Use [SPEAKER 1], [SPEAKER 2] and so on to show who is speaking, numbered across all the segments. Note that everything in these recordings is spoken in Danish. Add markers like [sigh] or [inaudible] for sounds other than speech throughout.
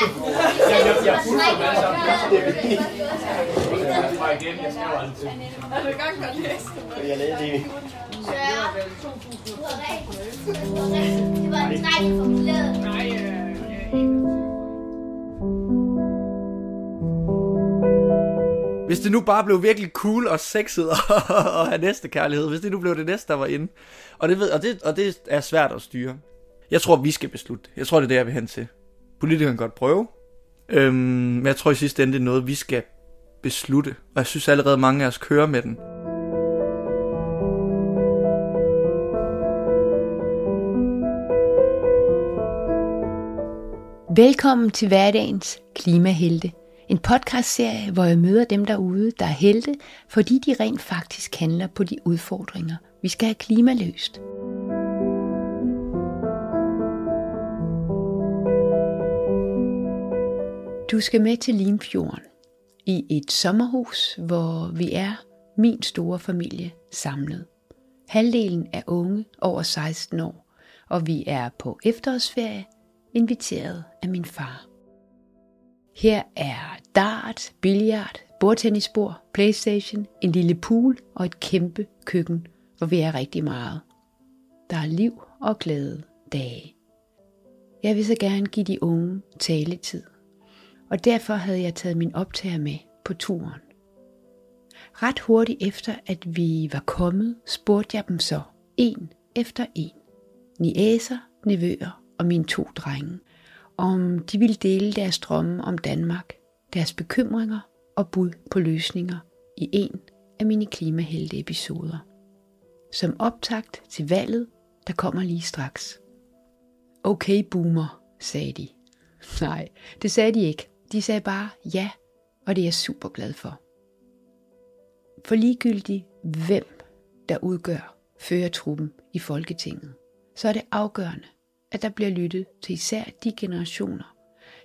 [SPEAKER 1] Jeg, jeg, jeg er fuld for masser af fra igen, jeg skriver aldrig til.
[SPEAKER 2] Er du i gang med at læse det?
[SPEAKER 3] Jeg lavede det.
[SPEAKER 4] Det var en dreng for glæde.
[SPEAKER 2] Nej, øh, jeg er
[SPEAKER 5] Hvis det nu bare blev virkelig cool og sexet [laughs] og, og have næste kærlighed, hvis det nu blev det næste, der var inde. Og det, ved, og, det, og det er svært at styre. Jeg tror, vi skal beslutte. Jeg tror, det er det, jeg vil hen til. Politikeren kan godt prøve. Øhm, men jeg tror i sidste ende, det er noget, vi skal beslutte. Og jeg synes allerede, mange af os kører med den.
[SPEAKER 6] Velkommen til hverdagens Klimahelte. En podcastserie, hvor jeg møder dem derude, der er helte, fordi de rent faktisk handler på de udfordringer, vi skal have klimaløst. Du skal med til Limfjorden i et sommerhus, hvor vi er min store familie samlet. Halvdelen er unge over 16 år, og vi er på efterårsferie inviteret af min far. Her er dart, billard, bordtennisbord, playstation, en lille pool og et kæmpe køkken, hvor vi er rigtig meget. Der er liv og glade dage. Jeg vil så gerne give de unge taletid, og derfor havde jeg taget min optager med på turen. Ret hurtigt efter, at vi var kommet, spurgte jeg dem så, en efter en. Niæser, nevøer og mine to drenge, om de ville dele deres drømme om Danmark, deres bekymringer og bud på løsninger i en af mine klimahelte episoder. Som optakt til valget, der kommer lige straks. Okay, boomer, sagde de. Nej, det sagde de ikke. De sagde bare ja, og det er jeg super glad for. For ligegyldigt hvem, der udgør førertruppen i Folketinget, så er det afgørende, at der bliver lyttet til især de generationer,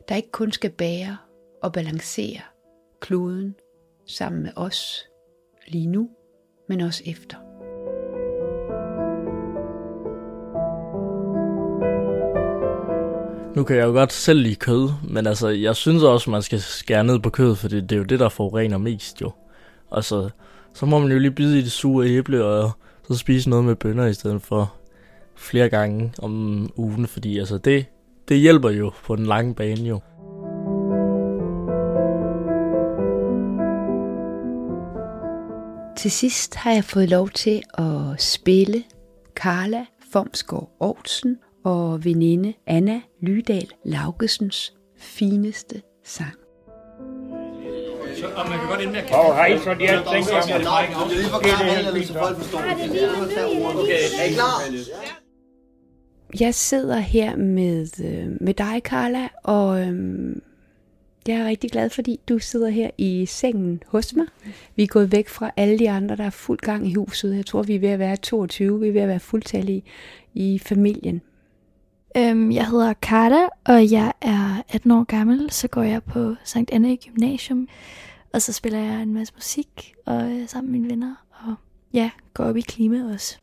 [SPEAKER 6] der ikke kun skal bære og balancere kloden sammen med os lige nu, men også efter.
[SPEAKER 7] Nu kan jeg jo godt selv lide kød, men altså, jeg synes også, man skal skære ned på kød, for det, det er jo det, der forurener mest jo. Og så, så må man jo lige bide i det sure æble, og så spise noget med bønner i stedet for flere gange om ugen, fordi altså det, det hjælper jo på den lange bane jo.
[SPEAKER 6] Til sidst har jeg fået lov til at spille Carla Fomsgaard Aarhusen og veninde Anna Lydal Laugesens fineste sang.
[SPEAKER 1] Og man kan godt indmærke,
[SPEAKER 3] Og hej, så de er tænkt
[SPEAKER 1] så skal det
[SPEAKER 3] er lige forklare reglerne, så folk forstår det.
[SPEAKER 1] Okay,
[SPEAKER 3] Er I klar?
[SPEAKER 6] Jeg sidder her med, øh, med dig, Carla, og øhm, jeg er rigtig glad, fordi du sidder her i sengen hos mig. Vi er gået væk fra alle de andre, der er fuld gang i huset. Jeg tror, vi er ved at være 22, vi er ved at være fuldtallige i familien.
[SPEAKER 8] Øhm, jeg hedder Karda, og jeg er 18 år gammel. Så går jeg på Sankt Anne Gymnasium, og så spiller jeg en masse musik og øh, sammen med mine venner. Og ja, går op i klima også.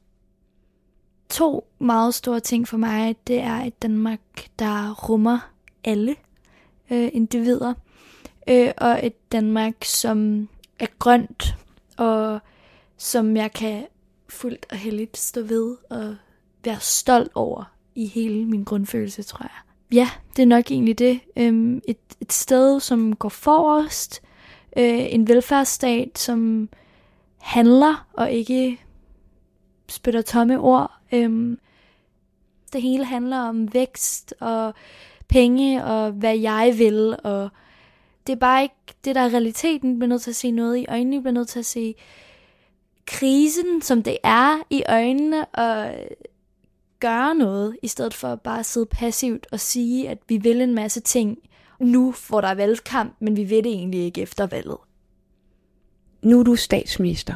[SPEAKER 8] To meget store ting for mig, det er et Danmark, der rummer alle øh, individer. Øh, og et Danmark, som er grønt, og som jeg kan fuldt og heldigt stå ved og være stolt over i hele min grundfølelse, tror jeg. Ja, det er nok egentlig det. Øhm, et, et sted, som går forrest. Øh, en velfærdsstat, som handler og ikke spytter tomme ord. Øhm, det hele handler om vækst og penge og hvad jeg vil. Og det er bare ikke det, der er realiteten. Vi bliver nødt til at se noget i øjnene. Vi bliver nødt til at se krisen, som det er i øjnene, og gøre noget, i stedet for bare at sidde passivt og sige, at vi vil en masse ting nu, hvor der er valgkamp, men vi ved det egentlig ikke efter valget.
[SPEAKER 6] Nu er du statsminister.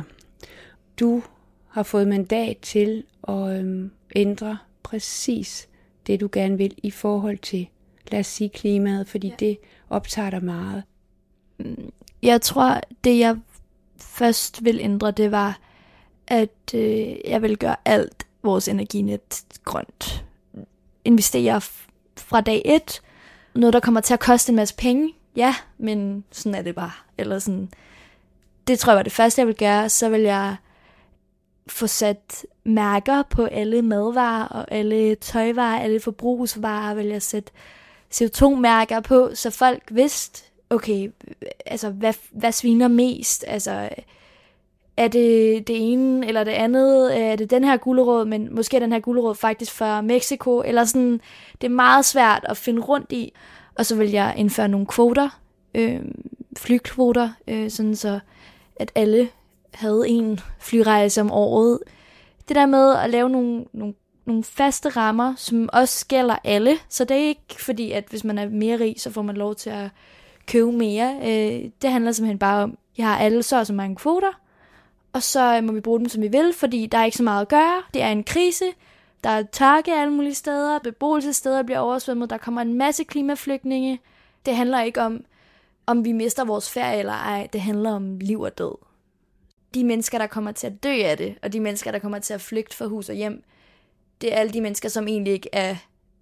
[SPEAKER 6] Du har fået mandat til at øhm, ændre præcis det, du gerne vil i forhold til, lad os sige, klimaet, fordi ja. det optager dig meget.
[SPEAKER 8] Jeg tror, det jeg først vil ændre, det var, at øh, jeg vil gøre alt vores energinet grønt. Investere f- fra dag et, noget, der kommer til at koste en masse penge. Ja, men sådan er det bare. Eller sådan, det tror jeg var det første, jeg vil gøre. Så vil jeg få sat mærker på alle madvarer og alle tøjvarer, alle forbrugsvarer, vil jeg sætte CO2-mærker på, så folk vidste, okay, altså, hvad, hvad sviner mest? Altså, er det det ene eller det andet? Er det den her gulerod, men måske er den her gulerod faktisk fra Mexico? Eller sådan, det er meget svært at finde rundt i. Og så vil jeg indføre nogle kvoter, øh, flykvoter, øh, sådan så at alle havde en flyrejse om året. Det der med at lave nogle, nogle, nogle faste rammer, som også gælder alle. Så det er ikke fordi, at hvis man er mere rig, så får man lov til at købe mere. Øh, det handler simpelthen bare om, jeg har alle så og så mange kvoter, og så øh, må vi bruge dem, som vi vil, fordi der er ikke så meget at gøre. Det er en krise. Der er tørke alle mulige steder. Beboelsessteder bliver oversvømmet. Der kommer en masse klimaflygtninge. Det handler ikke om, om vi mister vores ferie eller ej. Det handler om liv og død. De mennesker, der kommer til at dø af det, og de mennesker, der kommer til at flygte fra hus og hjem, det er alle de mennesker, som egentlig ikke er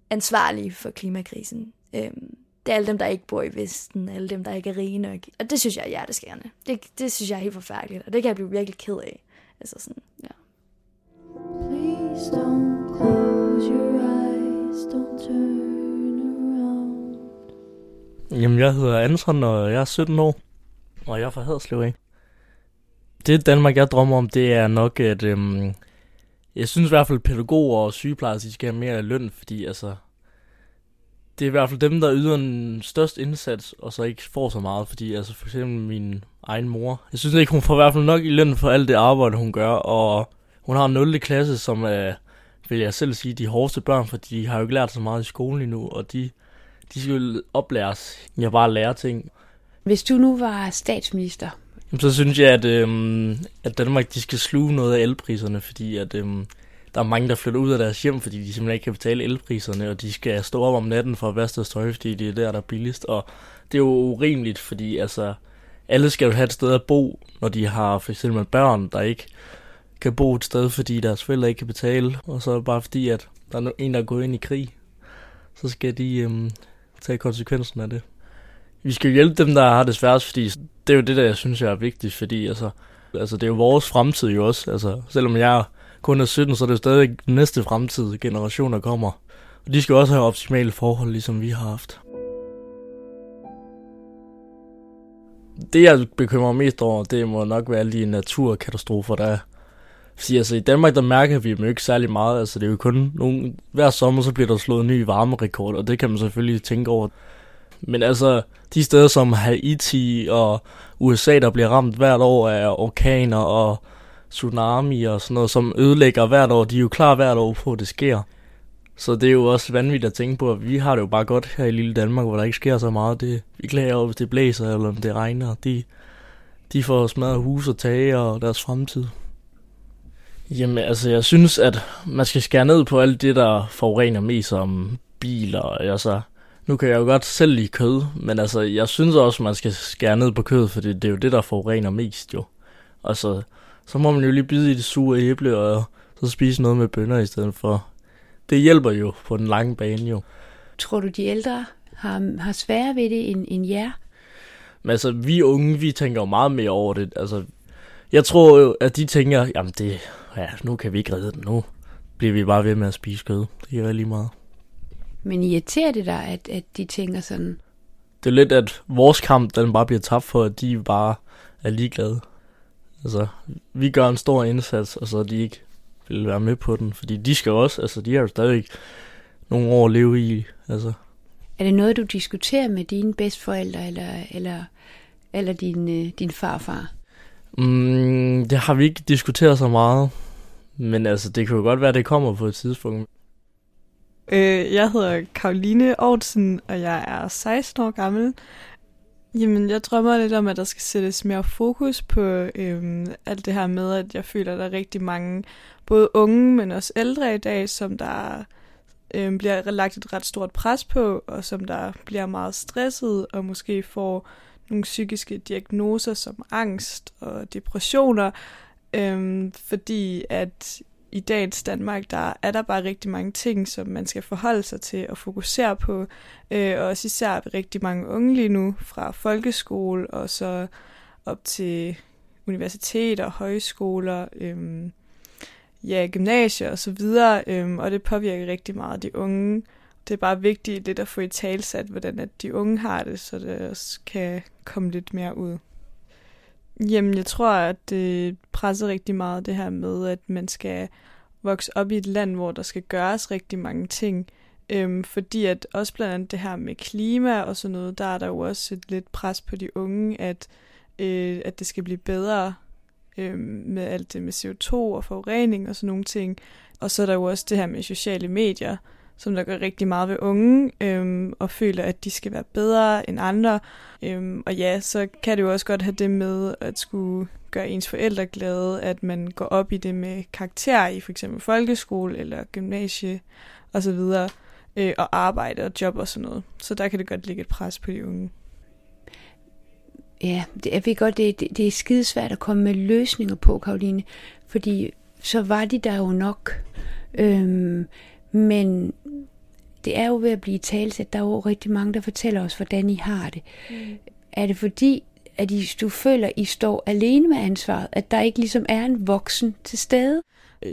[SPEAKER 8] ansvarlige for klimakrisen. Øhm, det er alle dem, der ikke bor i Vesten, alle dem, der ikke er rige nok. Og det synes jeg er hjerteskærende. Det, det synes jeg er helt forfærdeligt, og det kan jeg blive virkelig ked af. Altså sådan, ja. Please don't close your eyes, don't turn
[SPEAKER 7] around. Jamen, jeg hedder Anton, og jeg er 17 år, og jeg er fra Haderslev af. Det Danmark, jeg drømmer om, det er nok, at øhm, jeg synes i hvert fald, at pædagoger og sygeplejersker skal have mere løn, fordi altså, det er i hvert fald dem, der yder en størst indsats, og så ikke får så meget, fordi altså for eksempel min egen mor, jeg synes ikke, hun får i hvert fald nok i løn for alt det arbejde, hun gør, og hun har en 0. klasse, som er, vil jeg selv sige, de hårdeste børn, for de har jo ikke lært så meget i skolen endnu, og de, de skal jo oplæres. Jeg bare lære ting.
[SPEAKER 6] Hvis du nu var statsminister,
[SPEAKER 7] Jamen, så synes jeg, at, øhm, at Danmark de skal sluge noget af elpriserne, fordi at, øhm, der er mange, der flytter ud af deres hjem, fordi de simpelthen ikke kan betale elpriserne, og de skal stå op om natten for at vaske deres tøj, fordi det er der, der er billigst. Og det er jo urimeligt, fordi altså, alle skal jo have et sted at bo, når de har for eksempel børn, der ikke kan bo et sted, fordi deres forældre ikke kan betale. Og så bare fordi, at der er en, der er gået ind i krig, så skal de øhm, tage konsekvensen af det. Vi skal hjælpe dem, der har det sværest, fordi det er jo det, der jeg synes, jeg er vigtigt, fordi altså, altså det er jo vores fremtid jo også. Altså, selvom jeg kun er 17, så er det stadig næste fremtid generationer kommer. Og de skal også have optimale forhold, ligesom vi har haft. Det, jeg bekymrer mig mest over, det må nok være alle de naturkatastrofer, der er. Fordi altså, i Danmark, der mærker vi dem jo ikke særlig meget. Altså, det er jo kun nogle... Hver sommer, så bliver der slået en ny varmerekord, og det kan man selvfølgelig tænke over. Men altså, de steder som Haiti og USA, der bliver ramt hvert år af orkaner og tsunami og sådan noget, som ødelægger hvert år. De er jo klar hvert år på, at det sker. Så det er jo også vanvittigt at tænke på, at vi har det jo bare godt her i lille Danmark, hvor der ikke sker så meget. Det, vi klager over, hvis det blæser eller om det regner. De, de får smadret hus og tage og deres fremtid. Jamen altså, jeg synes, at man skal skære ned på alt det, der forurener mest som biler. Altså, nu kan jeg jo godt selv lide kød, men altså, jeg synes også, man skal skære ned på kød, for det, det er jo det, der forurener mest jo. Altså, så må man jo lige bide i det sure æble og så spise noget med bønner i stedet for. Det hjælper jo på den lange bane jo.
[SPEAKER 6] Tror du, de ældre har, har sværere ved det end, end jer?
[SPEAKER 7] Men altså, vi unge, vi tænker jo meget mere over det. Altså, jeg tror jo, at de tænker, jamen det, ja, nu kan vi ikke redde den. Nu bliver vi bare ved med at spise kød. Det er lige meget.
[SPEAKER 6] Men irriterer det dig, at, at de tænker sådan?
[SPEAKER 7] Det er lidt, at vores kamp, den bare bliver tabt for, at de bare er ligeglade. Altså, vi gør en stor indsats, og så de ikke vil være med på den. Fordi de skal også, altså de har jo stadig nogle år at leve i. Altså.
[SPEAKER 6] Er det noget, du diskuterer med dine bedstforældre, eller, eller, eller din, øh, din farfar?
[SPEAKER 7] Mm, det har vi ikke diskuteret så meget. Men altså, det kan jo godt være, det kommer på et tidspunkt.
[SPEAKER 2] Øh, jeg hedder Karoline Aarhusen, og jeg er 16 år gammel. Jamen, jeg drømmer lidt om, at der skal sættes mere fokus på øhm, alt det her med, at jeg føler, at der er rigtig mange, både unge, men også ældre i dag, som der øhm, bliver lagt et ret stort pres på, og som der bliver meget stresset, og måske får nogle psykiske diagnoser som angst og depressioner, øhm, fordi at i dagens Danmark, der er der bare rigtig mange ting, som man skal forholde sig til og fokusere på. Øh, og også især rigtig mange unge lige nu, fra folkeskole og så op til universiteter, højskoler, øh, ja, gymnasier og så videre, øhm, og det påvirker rigtig meget de unge. Det er bare vigtigt lidt at få i talsat, hvordan at de unge har det, så det også kan komme lidt mere ud. Jamen, jeg tror, at det presser rigtig meget det her med, at man skal vokse op i et land, hvor der skal gøres rigtig mange ting. Øhm, fordi at også blandt andet det her med klima og sådan noget, der er der jo også et lidt pres på de unge, at, øh, at det skal blive bedre øh, med alt det med CO2 og forurening og sådan nogle ting. Og så er der jo også det her med sociale medier, som der gør rigtig meget ved unge, øhm, og føler, at de skal være bedre end andre. Øhm, og ja, så kan det jo også godt have det med at skulle gøre ens forældre glade, at man går op i det med karakter i for eksempel folkeskole eller gymnasie osv., øh, og arbejde og job og sådan noget. Så der kan det godt ligge et pres på de unge.
[SPEAKER 6] Ja, det, jeg ved godt, det, det, det er skidesvært at komme med løsninger på, Karoline, fordi så var de der jo nok. Øhm, men det er jo ved at blive talt, at der er jo rigtig mange, der fortæller os, hvordan I har det. Mm. Er det fordi, at I, du føler, at I står alene med ansvaret, at der ikke ligesom er en voksen til stede?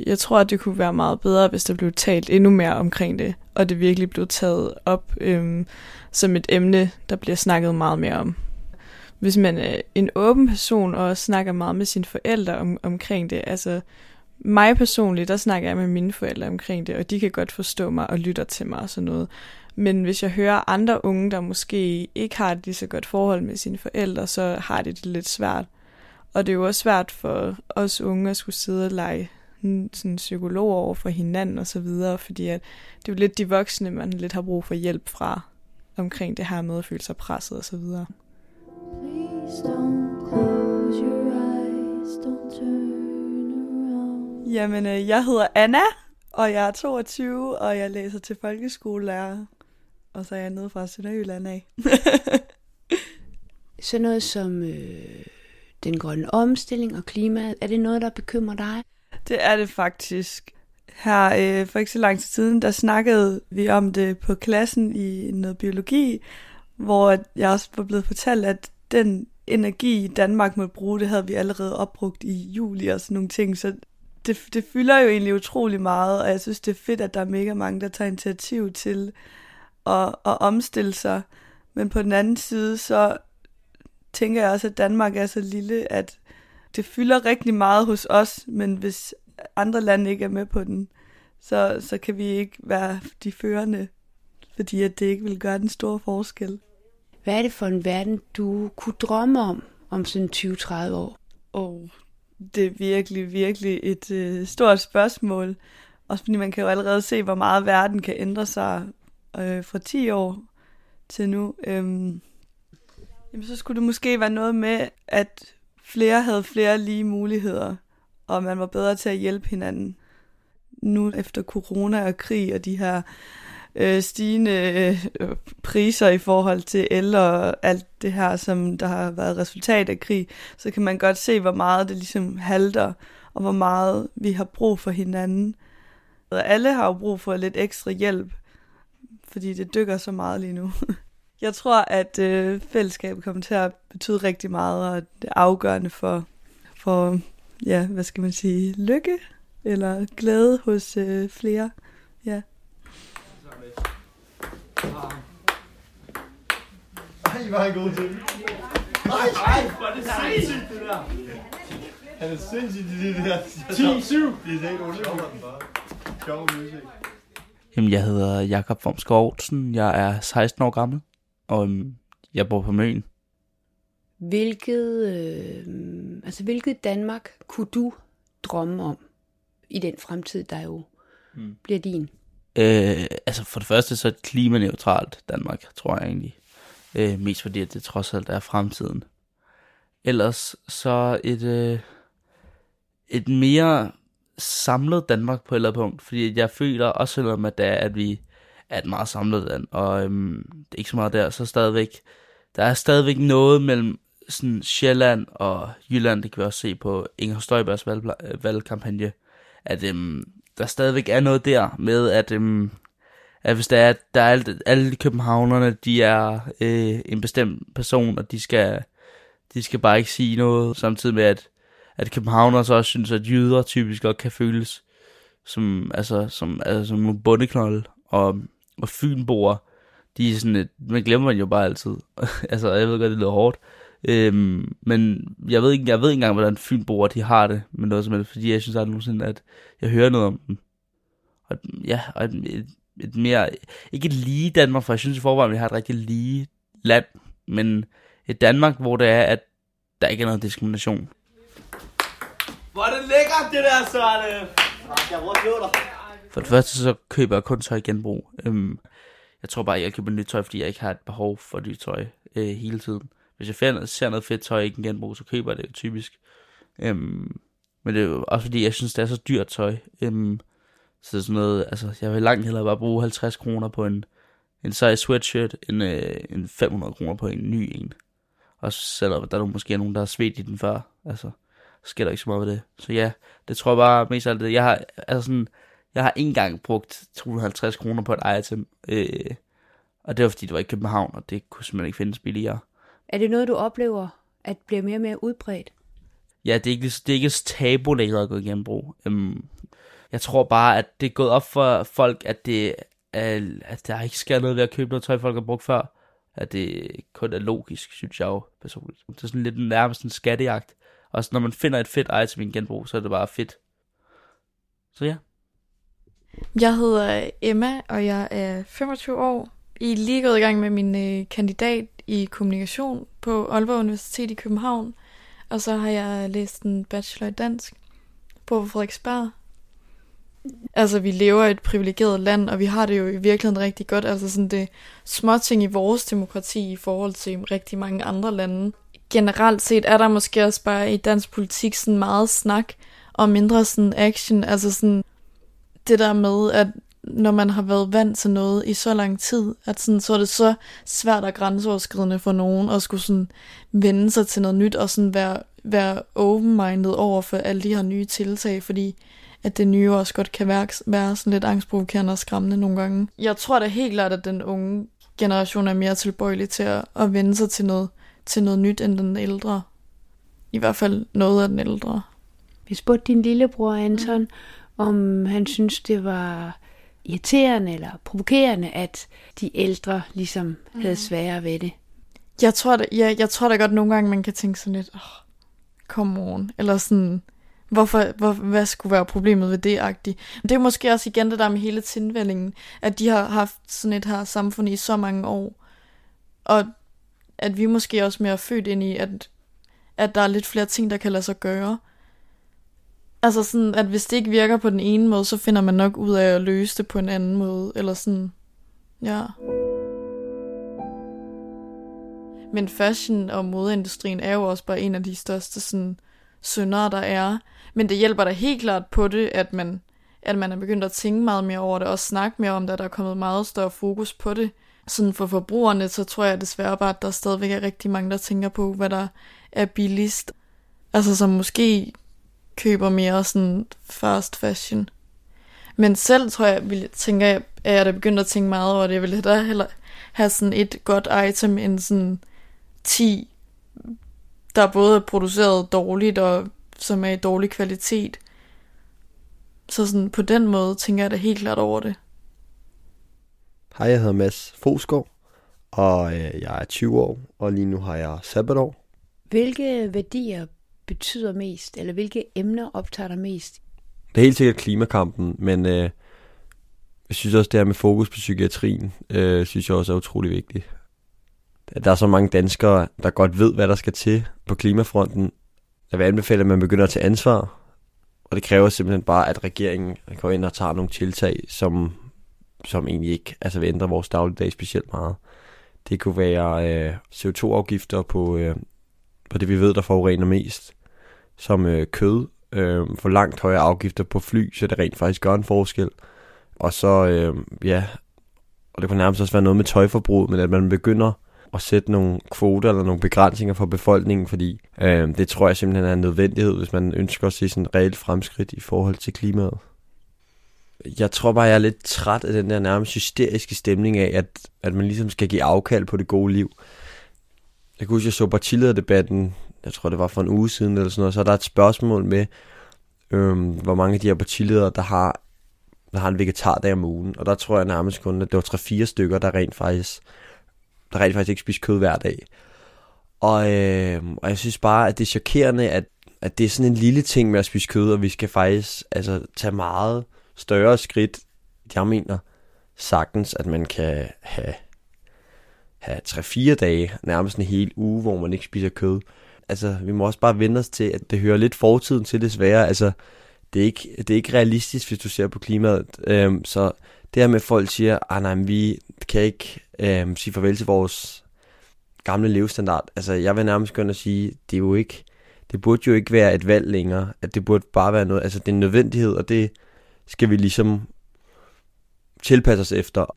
[SPEAKER 2] Jeg tror, at det kunne være meget bedre, hvis der blev talt endnu mere omkring det, og det virkelig blev taget op øhm, som et emne, der bliver snakket meget mere om. Hvis man er en åben person og snakker meget med sine forældre om, omkring det, altså mig personligt, der snakker jeg med mine forældre omkring det, og de kan godt forstå mig og lytter til mig og sådan noget. Men hvis jeg hører andre unge, der måske ikke har et lige så godt forhold med sine forældre, så har det det lidt svært. Og det er jo også svært for os unge at skulle sidde og lege sådan psykologer over for hinanden og så videre, fordi at det er jo lidt de voksne, man lidt har brug for hjælp fra omkring det her med at føle sig presset og så videre. Please don't close your eyes, don't turn. Jamen, øh, jeg hedder Anna, og jeg er 22, og jeg læser til folkeskolelærer. Og så er jeg nede fra Sønderjylland af. [laughs]
[SPEAKER 6] så noget som øh, den grønne omstilling og klimaet, er det noget, der bekymrer dig?
[SPEAKER 2] Det er det faktisk. Her øh, for ikke så lang tid siden, der snakkede vi om det på klassen i noget biologi, hvor jeg også var blevet fortalt, at den energi, Danmark måtte bruge, det havde vi allerede opbrugt i juli og sådan nogle ting, så det, det fylder jo egentlig utrolig meget, og jeg synes, det er fedt, at der er mega mange, der tager initiativ til at, at omstille sig. Men på den anden side, så tænker jeg også, at Danmark er så lille, at det fylder rigtig meget hos os, men hvis andre lande ikke er med på den, så, så kan vi ikke være de førende, fordi at det ikke vil gøre den store forskel.
[SPEAKER 6] Hvad er det for en verden, du kunne drømme om, om sådan 20-30 år?
[SPEAKER 2] Oh, det er virkelig, virkelig et øh, stort spørgsmål. Også fordi man kan jo allerede se, hvor meget verden kan ændre sig øh, fra 10 år til nu. Øhm, jamen, så skulle det måske være noget med, at flere havde flere lige muligheder, og man var bedre til at hjælpe hinanden. Nu efter corona og krig og de her øh, stigende øh, priser i forhold til el og alt det her, som der har været resultat af krig, så kan man godt se, hvor meget det ligesom halter, og hvor meget vi har brug for hinanden. Og alle har jo brug for lidt ekstra hjælp, fordi det dykker så meget lige nu. [laughs] Jeg tror, at øh, fællesskabet kommer til at betyde rigtig meget, og det er afgørende for, for ja, hvad skal man sige, lykke eller glæde hos øh, flere. Ja.
[SPEAKER 9] Ej, hvor er han god til det.
[SPEAKER 1] Ej, ej, hvor er det sindssygt, det der.
[SPEAKER 9] Han er sindssygt i det der.
[SPEAKER 1] 10-7.
[SPEAKER 9] Det er helt underligt. Sjov musik.
[SPEAKER 10] Jamen, jeg hedder Jakob Formskov Aarhusen. Jeg er 16 år gammel, og øhm, jeg bor på Møn.
[SPEAKER 6] Hvilket, øh, altså, hvilket Danmark kunne du drømme om i den fremtid, der jo mm. bliver din?
[SPEAKER 10] Øh, altså for det første så er det klimaneutralt Danmark, tror jeg egentlig. Øh, mest fordi, at det trods alt er fremtiden. Ellers så et, øh, et mere samlet Danmark på et eller andet punkt. Fordi jeg føler også selvom at, det er, at vi er et meget samlet land, og øhm, det er ikke så meget der, så stadigvæk, der er stadigvæk noget mellem sådan Sjælland og Jylland, det kan vi også se på Inger Støjbergs valg, valgkampagne, at øhm, der stadigvæk er noget der med, at, øhm, at hvis der er, der er alt, alle københavnerne, de er øh, en bestemt person, og de skal, de skal bare ikke sige noget, samtidig med, at, at københavnere så også synes, at jyder typisk godt kan føles som, altså, som, altså, som nogle bundeknolde, og, og fynboer, de er sådan et, man glemmer man jo bare altid. [laughs] altså, jeg ved godt, det lyder hårdt. Øhm, men jeg ved, ikke, jeg ved ikke engang, hvordan fynboer de har det med noget som helst, fordi jeg synes aldrig nogensinde, at jeg hører noget om dem. Og, ja, og et, et, mere, ikke et lige Danmark, for jeg synes i forvejen, at vi har et rigtig lige land, men et Danmark, hvor det er, at der ikke er noget diskrimination.
[SPEAKER 1] Hvor er det lækkert, det der, Søren!
[SPEAKER 10] For det første, så køber jeg kun tøj i genbrug. Øhm, jeg tror bare, jeg køber nyt tøj, fordi jeg ikke har et behov for nyt tøj øh, hele tiden. Hvis jeg finder, ser noget fedt tøj i en genbrug, så køber jeg det jo typisk. Øhm, men det er jo også fordi, jeg synes, det er så dyrt tøj. Øhm, så det sådan noget, altså, jeg vil langt hellere bare bruge 50 kroner på en, en sej sweatshirt, end, øh, end 500 kroner på en ny en. Og selvom der er måske nogen, der har svedt i den før, altså, så sker der ikke så meget ved det. Så ja, det tror jeg bare mest af alt det. Jeg har, altså sådan, jeg har ikke engang brugt 250 kroner på et item, øh, og det var fordi, det var i København, og det kunne simpelthen ikke findes billigere.
[SPEAKER 6] Er det noget, du oplever, at bliver mere og mere udbredt?
[SPEAKER 10] Ja, det er ikke, det er ikke tabu længere at gå i genbrug. Um, jeg tror bare, at det er gået op for folk, at, det er, at der ikke sker noget ved at købe noget tøj, folk har brugt før. At det kun er logisk, synes jeg jo personligt. Det er sådan lidt nærmest en skattejagt. Og når man finder et fedt item i en genbrug, så er det bare fedt. Så ja.
[SPEAKER 11] Jeg hedder Emma, og jeg er 25 år. I er lige gået i gang med min øh, kandidat i kommunikation på Aalborg Universitet i København. Og så har jeg læst en bachelor i dansk på Frederiksberg. Altså, vi lever i et privilegeret land, og vi har det jo i virkeligheden rigtig godt. Altså, sådan det småting i vores demokrati i forhold til rigtig mange andre lande. Generelt set er der måske også bare i dansk politik sådan meget snak, og mindre sådan action. Altså sådan det der med, at når man har været vant til noget i så lang tid, at sådan, så er det så svært og grænseoverskridende for nogen at skulle sådan vende sig til noget nyt og sådan være, være open-minded over for alle de her nye tiltag, fordi at det nye også godt kan være, være sådan lidt angstprovokerende og skræmmende nogle gange. Jeg tror da helt klart, at den unge generation er mere tilbøjelig til at, at vende sig til noget, til noget nyt end den ældre. I hvert fald noget af den ældre.
[SPEAKER 6] Vi spurgte din lillebror Anton, om han synes, det var irriterende eller provokerende, at de ældre ligesom havde
[SPEAKER 11] Mm.
[SPEAKER 6] sværere ved det.
[SPEAKER 11] Jeg tror da, ja, jeg tror da godt nogle gange, man kan tænke sådan lidt, oh, come on, eller sådan, hvorfor, hvor, hvad skulle være problemet ved det, agtigt. Det er måske også igen det der med hele tilvændingen, at de har haft sådan et her samfund i så mange år, og at vi måske også mere er født ind i, at, at der er lidt flere ting, der kan lade sig gøre. Altså sådan, at hvis det ikke virker på den ene måde, så finder man nok ud af at løse det på en anden måde, eller sådan, ja. Men fashion og modeindustrien er jo også bare en af de største sådan, syndere, der er. Men det hjælper da helt klart på det, at man, at man er begyndt at tænke meget mere over det, og snakke mere om det, at der er kommet meget større fokus på det. Sådan for forbrugerne, så tror jeg desværre bare, at der stadigvæk er rigtig mange, der tænker på, hvad der er billigst. Altså som måske køber mere sådan fast fashion. Men selv tror jeg, vil, tænker jeg, er jeg da begyndt at tænke meget over det. Jeg vil hellere, hellere have sådan et godt item end sådan 10, der både er produceret dårligt og som er i dårlig kvalitet. Så sådan på den måde tænker jeg da helt klart over det.
[SPEAKER 3] Hej, jeg hedder Mads Fosgaard, og øh, jeg er 20 år, og lige nu har jeg sabbatår.
[SPEAKER 6] Hvilke værdier betyder mest, eller hvilke emner optager dig mest?
[SPEAKER 3] Det er helt sikkert klimakampen, men øh, jeg synes også, det her med fokus på psykiatrien, øh, synes jeg også er utrolig vigtigt. Der er så mange danskere, der godt ved, hvad der skal til på klimafronten. Jeg vil anbefale, at man begynder at tage ansvar, og det kræver simpelthen bare, at regeringen går ind og tager nogle tiltag, som, som egentlig ikke altså vil ændre vores dagligdag specielt meget. Det kunne være øh, CO2-afgifter på, øh, på det, vi ved, der forurener mest, som øh, kød, øh, for langt højere afgifter på fly, så det rent faktisk gør en forskel. Og så, øh, ja, og det kunne nærmest også være noget med tøjforbrug, men at man begynder at sætte nogle kvoter eller nogle begrænsninger for befolkningen, fordi øh, det tror jeg simpelthen er en nødvendighed, hvis man ønsker at se sådan et reelt fremskridt i forhold til klimaet. Jeg tror bare, jeg er lidt træt af den der nærmest hysteriske stemning af, at, at man ligesom skal give afkald på det gode liv. Jeg kan huske, jeg så partilederdebatten, jeg tror det var for en uge siden eller sådan noget, så er der et spørgsmål med, øhm, hvor mange af de her partiledere, der har, der har en vegetardag om ugen. Og der tror jeg nærmest kun, at det var 3-4 stykker, der rent faktisk, der rent faktisk ikke spiser kød hver dag. Og, øh, og jeg synes bare, at det er chokerende, at, at det er sådan en lille ting med at spise kød, og vi skal faktisk altså, tage meget større skridt. Jeg mener sagtens, at man kan have, have 3-4 dage, nærmest en hel uge, hvor man ikke spiser kød. Altså, vi må også bare vende os til, at det hører lidt fortiden til desværre. Altså, det er ikke, det er ikke realistisk, hvis du ser på klimaet. Øhm, så det her med, at folk siger, ah nej, vi kan ikke øhm, sige farvel til vores gamle levestandard. Altså, jeg vil nærmest gerne sige, det er jo ikke, det burde jo ikke være et valg længere. At det burde bare være noget, altså det er en nødvendighed, og det skal vi ligesom tilpasse os efter.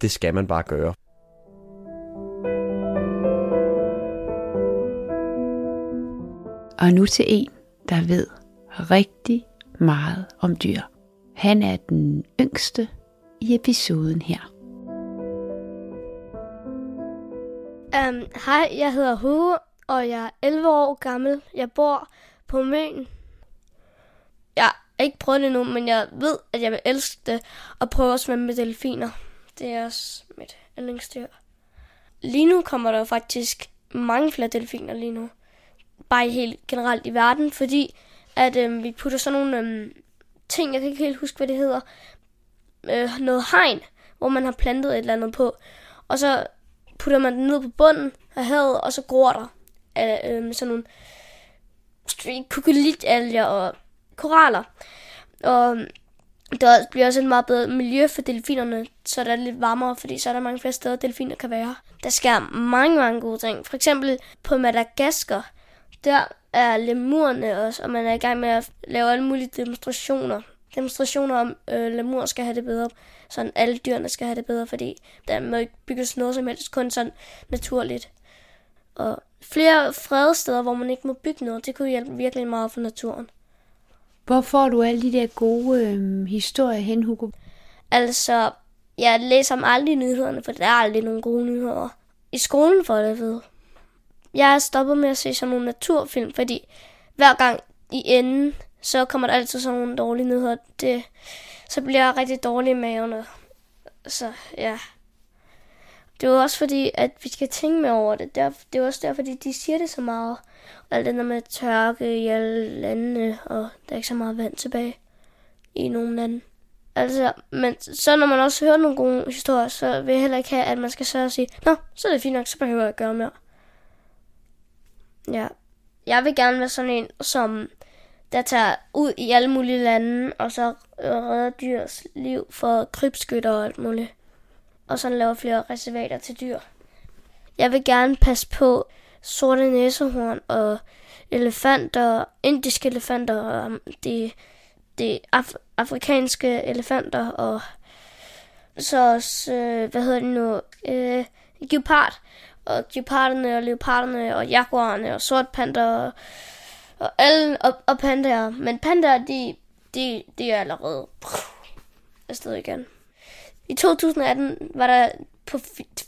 [SPEAKER 3] Det skal man bare gøre.
[SPEAKER 6] Og nu til en, der ved rigtig meget om dyr. Han er den yngste i episoden her.
[SPEAKER 12] Um, hej, jeg hedder Hugo, og jeg er 11 år gammel. Jeg bor på Møn. Jeg har ikke prøvet det endnu, men jeg ved, at jeg vil elske det at prøve at svømme med delfiner. Det er også mit yndlingsdyr. Lige nu kommer der faktisk mange flere delfiner lige nu. Bare helt generelt i verden, fordi at øhm, vi putter sådan nogle øhm, ting, jeg kan ikke helt huske, hvad det hedder, øh, noget hegn, hvor man har plantet et eller andet på. Og så putter man den ned på bunden af havet, og så gror der øh, øh, sådan nogle kukulitalger og koraller. Og øhm, der bliver også et meget bedre miljø for delfinerne, så der er lidt varmere, fordi så er der mange flere steder, delfiner kan være. Der sker mange, mange gode ting. For eksempel på Madagaskar, der er lemurerne også, og man er i gang med at lave alle mulige demonstrationer. Demonstrationer om, øh, lemur skal have det bedre. Sådan alle dyrene skal have det bedre, fordi der må ikke bygges noget som helst, kun sådan naturligt. Og flere fredesteder, hvor man ikke må bygge noget, det kunne hjælpe virkelig meget for naturen.
[SPEAKER 6] Hvor får du alle de der gode øh, historier hen, Hugo?
[SPEAKER 12] Altså, jeg læser om aldrig nyhederne, for der er aldrig nogen gode nyheder. I skolen får jeg det ved. Jeg er stoppet med at se sådan nogle naturfilm, fordi hver gang i enden, så kommer der altid sådan nogle dårlige nyheder. Det, så bliver jeg rigtig dårlig i maven. Og, så ja. Det er jo også fordi, at vi skal tænke mere over det. Det er, det er også derfor, fordi de siger det så meget. Alt det der med tørke i alle landene, og der er ikke så meget vand tilbage i nogle lande. Altså, men så når man også hører nogle gode historier, så vil jeg heller ikke have, at man skal så sige, Nå, så er det fint nok, så behøver jeg ikke gøre mere. Ja. Jeg vil gerne være sådan en, som der tager ud i alle mulige lande, og så redder dyrs liv for krybskytter og alt muligt. Og så laver flere reservater til dyr. Jeg vil gerne passe på sorte næsehorn og elefanter, indiske elefanter og um, de, de af, afrikanske elefanter og så også, øh, hvad hedder det nu, øh, geopard og geparderne og leoparderne og jaguarerne og sortpanter og, og alle og, og pandaer. Men pandaer, de, de, de er allerede afsted igen. I 2018 var der på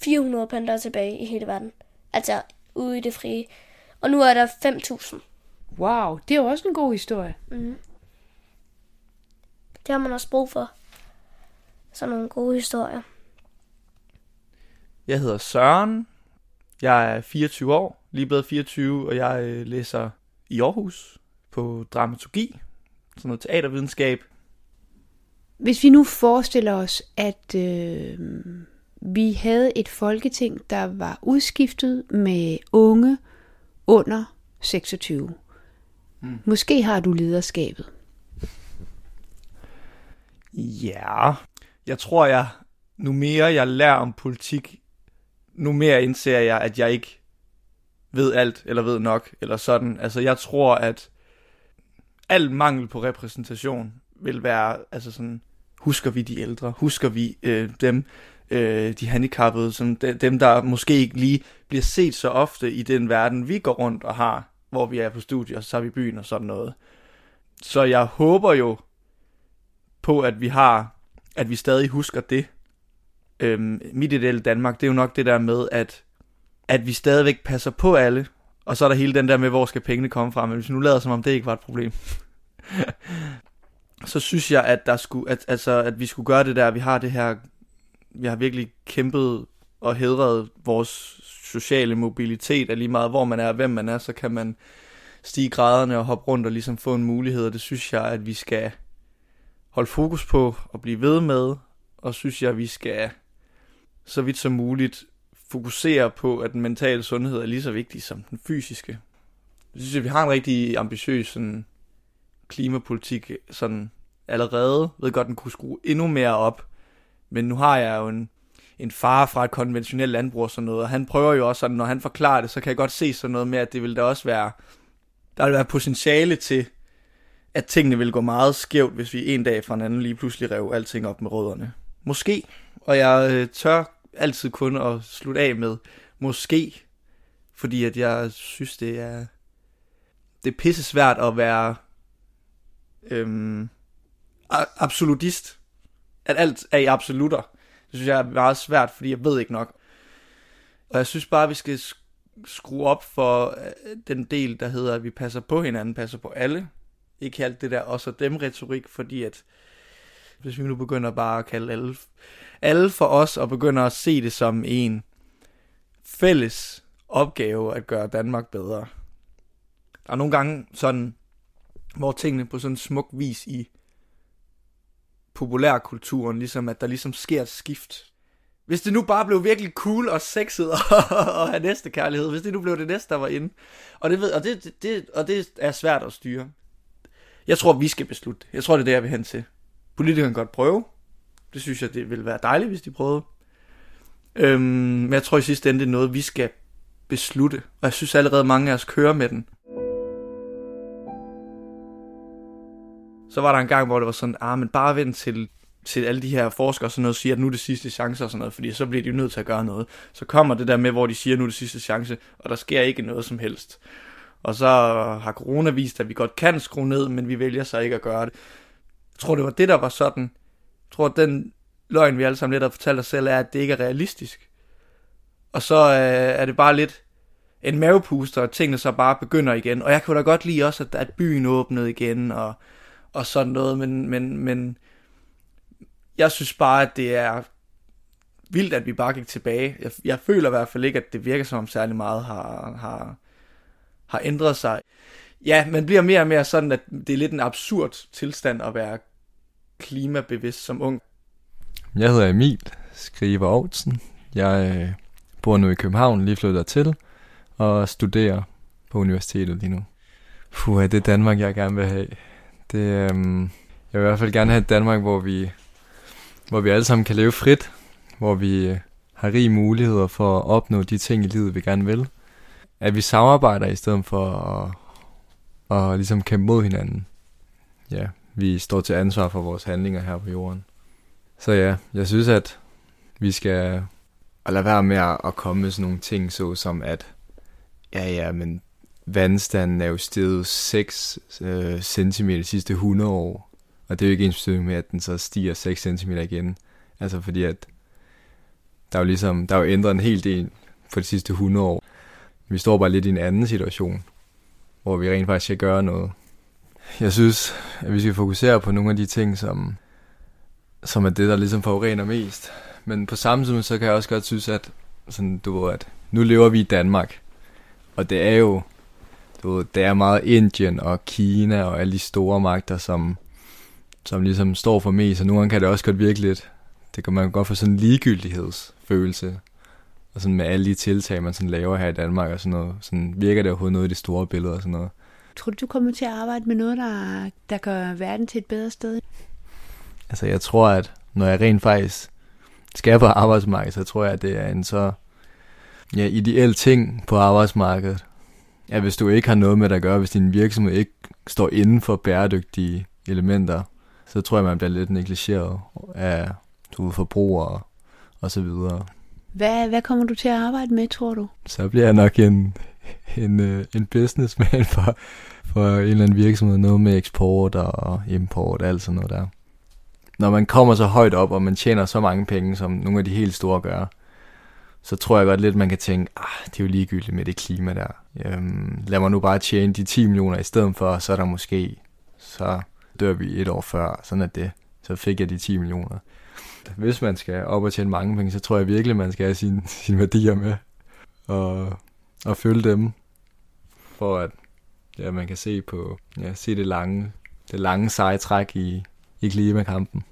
[SPEAKER 12] 400 pandaer tilbage i hele verden. Altså ude i det frie. Og nu er der 5.000.
[SPEAKER 6] Wow, det er jo også en god historie.
[SPEAKER 12] Mm. Det har man også brug for. Sådan nogle gode historier.
[SPEAKER 5] Jeg hedder Søren. Jeg er 24 år, lige blevet 24, og jeg øh, læser i Aarhus på dramaturgi, sådan noget teatervidenskab.
[SPEAKER 6] Hvis vi nu forestiller os, at øh, vi havde et folketing, der var udskiftet med unge under 26. Mm. Måske har du lederskabet.
[SPEAKER 5] Ja, jeg tror, jeg nu mere jeg lærer om politik, nu mere indser jeg, at jeg ikke ved alt, eller ved nok, eller sådan. Altså, jeg tror, at al mangel på repræsentation vil være, altså sådan, husker vi de ældre, husker vi øh, dem, øh, de handicappede, som de, dem, der måske ikke lige bliver set så ofte i den verden, vi går rundt og har, hvor vi er på studie, og så er vi i byen og sådan noget. Så jeg håber jo på, at vi har, at vi stadig husker det. Øhm, mit ideelle Danmark, det er jo nok det der med, at, at vi stadigvæk passer på alle, og så er der hele den der med, hvor skal pengene komme fra, men hvis vi nu lader som om det ikke var et problem, [laughs] så synes jeg, at, der skulle, at, altså, at vi skulle gøre det der, vi har det her, vi har virkelig kæmpet og hedret vores sociale mobilitet, at lige meget hvor man er og hvem man er, så kan man stige graderne og hoppe rundt og ligesom få en mulighed, og det synes jeg, at vi skal holde fokus på og blive ved med, og synes jeg, at vi skal så vidt som muligt fokusere på, at den mentale sundhed er lige så vigtig som den fysiske. Jeg synes, at vi har en rigtig ambitiøs sådan, klimapolitik sådan allerede. Jeg ved godt, den kunne skrue endnu mere op, men nu har jeg jo en, en far fra et konventionelt landbrug og sådan noget, og han prøver jo også sådan, når han forklarer det, så kan jeg godt se sådan noget med, at det vil da også være, der vil være potentiale til, at tingene vil gå meget skævt, hvis vi en dag fra en anden lige pludselig rev alting op med rødderne. Måske. Og jeg øh, tør altid kun at slutte af med måske, fordi at jeg synes, det er, det er pisse svært at være øhm, absolutist. At alt er i absolutter. Det synes jeg er meget svært, fordi jeg ved ikke nok. Og jeg synes bare, at vi skal skrue op for øh, den del, der hedder, at vi passer på hinanden, passer på alle. Ikke alt det der også dem retorik, fordi at hvis vi nu begynder bare at kalde alle, alle for os, og begynder at se det som en fælles opgave at gøre Danmark bedre. Der er nogle gange sådan, hvor tingene på sådan en smuk vis i populærkulturen, ligesom at der ligesom sker et skift. Hvis det nu bare blev virkelig cool og sexet [laughs] og, have næste kærlighed, hvis det nu blev det næste, der var inde. Og det, ved, og det, det, og det er svært at styre. Jeg tror, vi skal beslutte. Jeg tror, det er det, jeg vil hen til. Politikerne kan godt prøve. Det synes jeg, det ville være dejligt, hvis de prøvede. Øhm, men jeg tror i sidste ende, det er noget, vi skal beslutte. Og jeg synes allerede, mange af os kører med den. Så var der en gang, hvor det var sådan, ah, men bare vent til, til alle de her forskere og sådan noget, siger, at nu er det sidste chance og sådan noget, fordi så bliver de jo nødt til at gøre noget. Så kommer det der med, hvor de siger, at nu er det sidste chance, og der sker ikke noget som helst. Og så har corona vist, at vi godt kan skrue ned, men vi vælger så ikke at gøre det. Jeg tror, det var det, der var sådan. Jeg tror, den løgn, vi alle sammen lidt har fortalt os selv, er, at det ikke er realistisk. Og så øh, er det bare lidt en mavepuster, og tingene så bare begynder igen. Og jeg kunne da godt lide også, at, at byen åbnede igen, og, og sådan noget, men, men, men jeg synes bare, at det er vildt, at vi bare gik tilbage. Jeg, jeg føler i hvert fald ikke, at det virker som om særlig meget har, har, har ændret sig. Ja, man bliver mere og mere sådan, at det er lidt en absurd tilstand at være klimabevidst som ung.
[SPEAKER 13] Jeg hedder Emil Skriver Aarhusen. Jeg øh, bor nu i København, lige flyttet til, og studerer på universitetet lige nu. Puh, det er Danmark, jeg gerne vil have. Det, øhm, jeg vil i hvert fald gerne have et Danmark, hvor vi, hvor vi alle sammen kan leve frit, hvor vi øh, har rig muligheder for at opnå de ting i livet, vi gerne vil. At vi samarbejder i stedet for at, at ligesom kæmpe mod hinanden. Ja, vi står til ansvar for vores handlinger her på jorden. Så ja, jeg synes, at vi skal lade være med at komme med sådan nogle ting, så som at, ja ja, men vandstanden er jo steget 6 øh, cm de sidste 100 år. Og det er jo ikke ens med, at den så stiger 6 cm igen. Altså fordi at der er jo ligesom, der er jo ændret en hel del for de sidste 100 år. Vi står bare lidt i en anden situation, hvor vi rent faktisk skal gøre noget. Jeg synes, at vi skal fokusere på nogle af de ting, som, som er det, der ligesom forurener mest. Men på samme tid, så kan jeg også godt synes, at, sådan, du ved, at nu lever vi i Danmark. Og det er jo, du ved, det er meget Indien og Kina og alle de store magter, som, som ligesom står for mest. Og nogle gange kan det også godt virke lidt, det kan man godt få sådan en ligegyldighedsfølelse. Og sådan med alle de tiltag, man sådan laver her i Danmark og sådan noget. Sådan virker det overhovedet noget i det store billede og sådan noget.
[SPEAKER 6] Tror du, du kommer til at arbejde med noget, der, der gør verden til et bedre sted?
[SPEAKER 13] Altså jeg tror, at når jeg rent faktisk skal på arbejdsmarkedet, så tror jeg, at det er en så ja, ideel ting på arbejdsmarkedet. Ja, hvis du ikke har noget med det at gøre, hvis din virksomhed ikke står inden for bæredygtige elementer, så tror jeg, man bliver lidt negligeret af du forbrugere og så videre.
[SPEAKER 6] Hvad, hvad kommer du til at arbejde med, tror du?
[SPEAKER 13] Så bliver jeg nok en, en, øh, en businessman [laughs] for, for en eller anden virksomhed, noget med eksport og import, alt sådan noget der. Når man kommer så højt op, og man tjener så mange penge, som nogle af de helt store gør, så tror jeg godt lidt, man kan tænke, ah, det er jo ligegyldigt med det klima der. Øhm, lad mig nu bare tjene de 10 millioner i stedet for, så er der måske, så dør vi et år før, sådan er det. Så fik jeg de 10 millioner. Hvis man skal op og tjene mange penge, så tror jeg virkelig, man skal have sine, [laughs] sin værdier med. Og, og følge dem, for at ja, man kan se på ja, se det lange, det lange seje træk i, i klimakampen.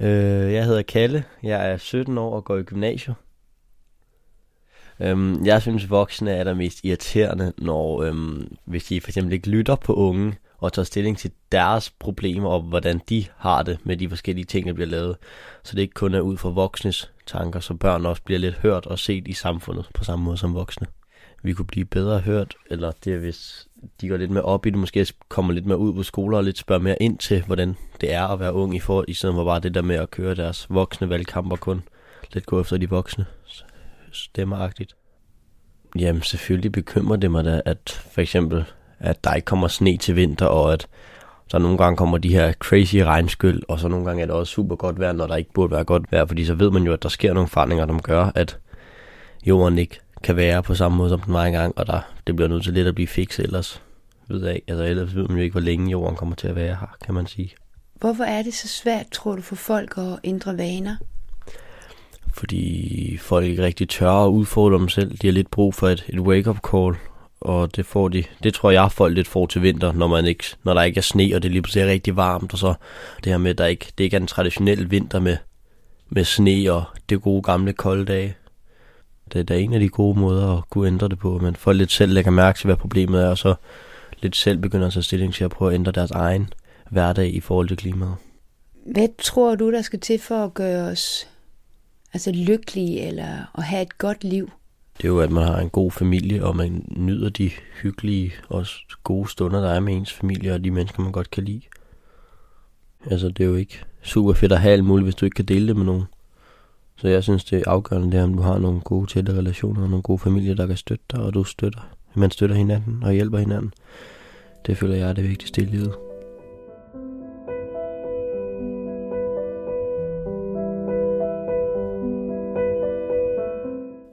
[SPEAKER 14] Øh, jeg hedder Kalle, jeg er 17 år og går i gymnasiet. Øhm, jeg synes, voksne er der mest irriterende, når øhm, hvis de for eksempel ikke lytter på unge og tager stilling til deres problemer og hvordan de har det med de forskellige ting, der bliver lavet. Så det ikke kun er ud fra voksnes tanker, så børn også bliver lidt hørt og set i samfundet på samme måde som voksne. Vi kunne blive bedre hørt, eller det er hvis de går lidt mere op i det, måske kommer lidt mere ud på skoler og lidt spørger mere ind til, hvordan det er at være ung i forhold, i stedet for bare det der med at køre deres voksne valgkamper kun lidt gå efter de voksne stemmeragtigt. Jamen selvfølgelig bekymrer det mig da, at for eksempel, at der ikke kommer sne til vinter, og at så nogle gange kommer de her crazy regnskyld, og så nogle gange er det også super godt vejr, når der ikke burde være godt vejr, fordi så ved man jo, at der sker nogle forandringer, der gør, at jorden ikke kan være på samme måde, som den var engang, og der, det bliver nødt til lidt at blive fikset ellers. Ved af. Altså ellers ved man jo ikke, hvor længe jorden kommer til at være her, kan man sige.
[SPEAKER 6] Hvorfor er det så svært, tror du, for folk at ændre vaner?
[SPEAKER 14] Fordi folk ikke rigtig tør at udfordre dem selv. De har lidt brug for et, et wake-up call, og det får de. Det tror jeg, folk lidt får til vinter, når, man ikke, når der ikke er sne, og det lige pludselig er rigtig varmt, og så det her med, at der ikke, det ikke er en traditionel vinter med, med sne og det gode gamle kolde dage. Det er en af de gode måder at kunne ændre det på, men folk lidt selv lægger mærke til, hvad problemet er, og så lidt selv begynder at tage stilling til at prøve at ændre deres egen hverdag i forhold til klimaet.
[SPEAKER 6] Hvad tror du, der skal til for at gøre os altså lykkelige eller at have et godt liv?
[SPEAKER 14] Det er jo, at man har en god familie, og man nyder de hyggelige og gode stunder, der er med ens familie, og de mennesker, man godt kan lide. Altså, det er jo ikke super fedt at have alt muligt, hvis du ikke kan dele det med nogen. Så jeg synes, det er afgørende, det er, om du har nogle gode tætte relationer, og nogle gode familier, der kan støtte dig, og du støtter. Man støtter hinanden og hjælper hinanden. Det føler jeg er det vigtigste i livet.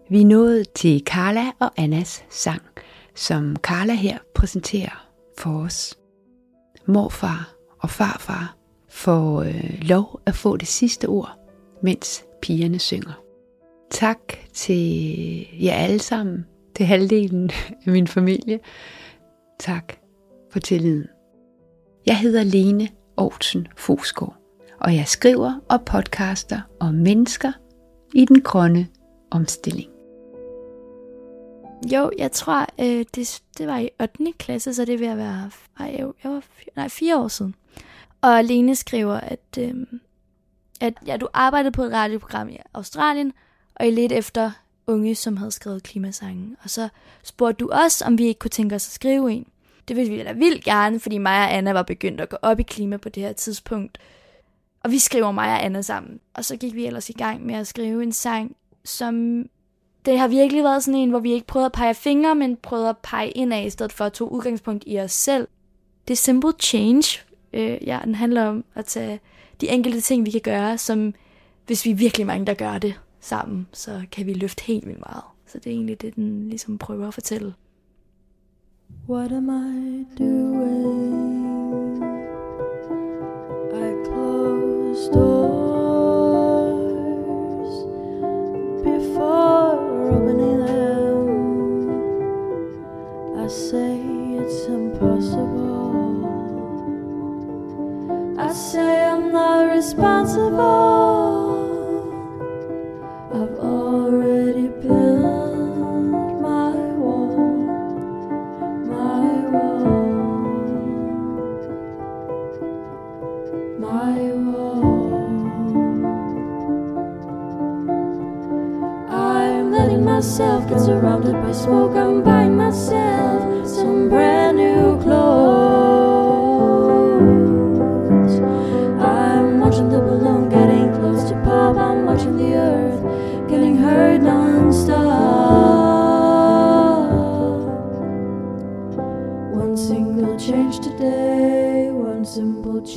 [SPEAKER 6] Vi er nået til Carla og Annas sang, som Carla her præsenterer for os. Morfar og farfar får øh, lov at få det sidste ord, mens pigerne synger. Tak til jer alle sammen, til halvdelen af min familie. Tak for tilliden. Jeg hedder Lene Aarhusen Fosgaard, og jeg skriver og podcaster om mennesker i den grønne omstilling.
[SPEAKER 8] Jo, jeg tror, øh, det, det var i 8. klasse, så det vil at være Nej, jeg, jeg var fire, nej, fire år siden. Og Lene skriver, at, øh, at ja, du arbejdede på et radioprogram i Australien, og I lidt efter unge, som havde skrevet klimasangen. Og så spurgte du os, om vi ikke kunne tænke os at skrive en. Det ville vi da vildt gerne, fordi mig og Anna var begyndt at gå op i klima på det her tidspunkt. Og vi skriver mig og Anna sammen. Og så gik vi ellers i gang med at skrive en sang, som det har virkelig været sådan en, hvor vi ikke prøvede at pege fingre, men prøvede at pege indad, i stedet for at tage udgangspunkt i os selv. Det er Simple Change. Øh, ja, den handler om at tage de enkelte ting, vi kan gøre, som hvis vi er virkelig mange, der gør det sammen, så kan vi løfte helt vildt meget. Så det er egentlig det, den ligesom prøver at fortælle.
[SPEAKER 15] What am I doing? I close door. Responsible. I've already built my wall, my wall, my wall. I'm letting myself get surrounded by smoke. I'm buying myself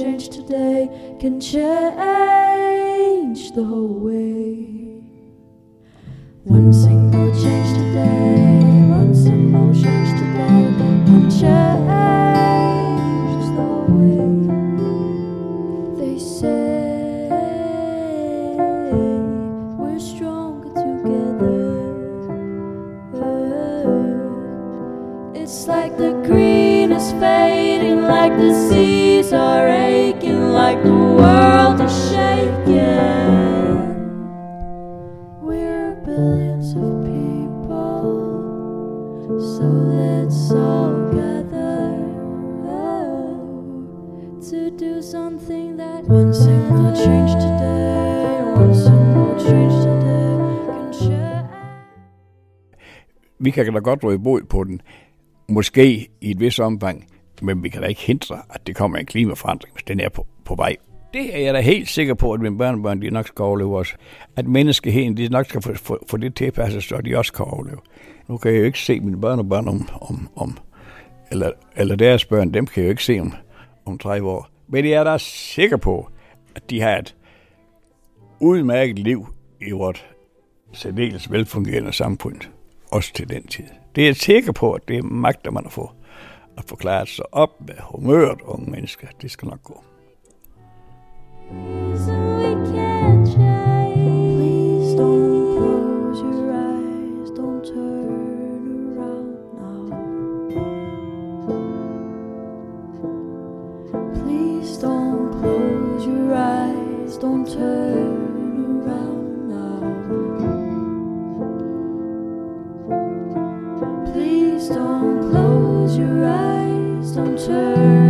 [SPEAKER 15] change today can change the whole
[SPEAKER 16] Vi kan da godt råde bod på den, måske i et vis omfang, men vi kan da ikke hindre, at det kommer en klimaforandring, hvis den er på, på vej. Det er jeg da helt sikker på, at mine børnebørn de nok skal overleve også. At menneskeheden de nok skal få, få, få det tilpasset, så de også kan overleve. Nu kan jeg jo ikke se mine børnebørn om, om, om eller, eller deres børn, dem kan jeg jo ikke se om, om 30 år. Men jeg er da sikker på, at de har et udmærket liv i vores særdeles velfungerende samfund, også til den tid. Det er jeg sikker på, at det magter man at få at forklare sig op med humøret unge mennesker. Det skal nok gå.
[SPEAKER 15] Please don't close your eyes, don't turn around now. Please don't close your eyes, don't turn Please don't close your eyes, don't turn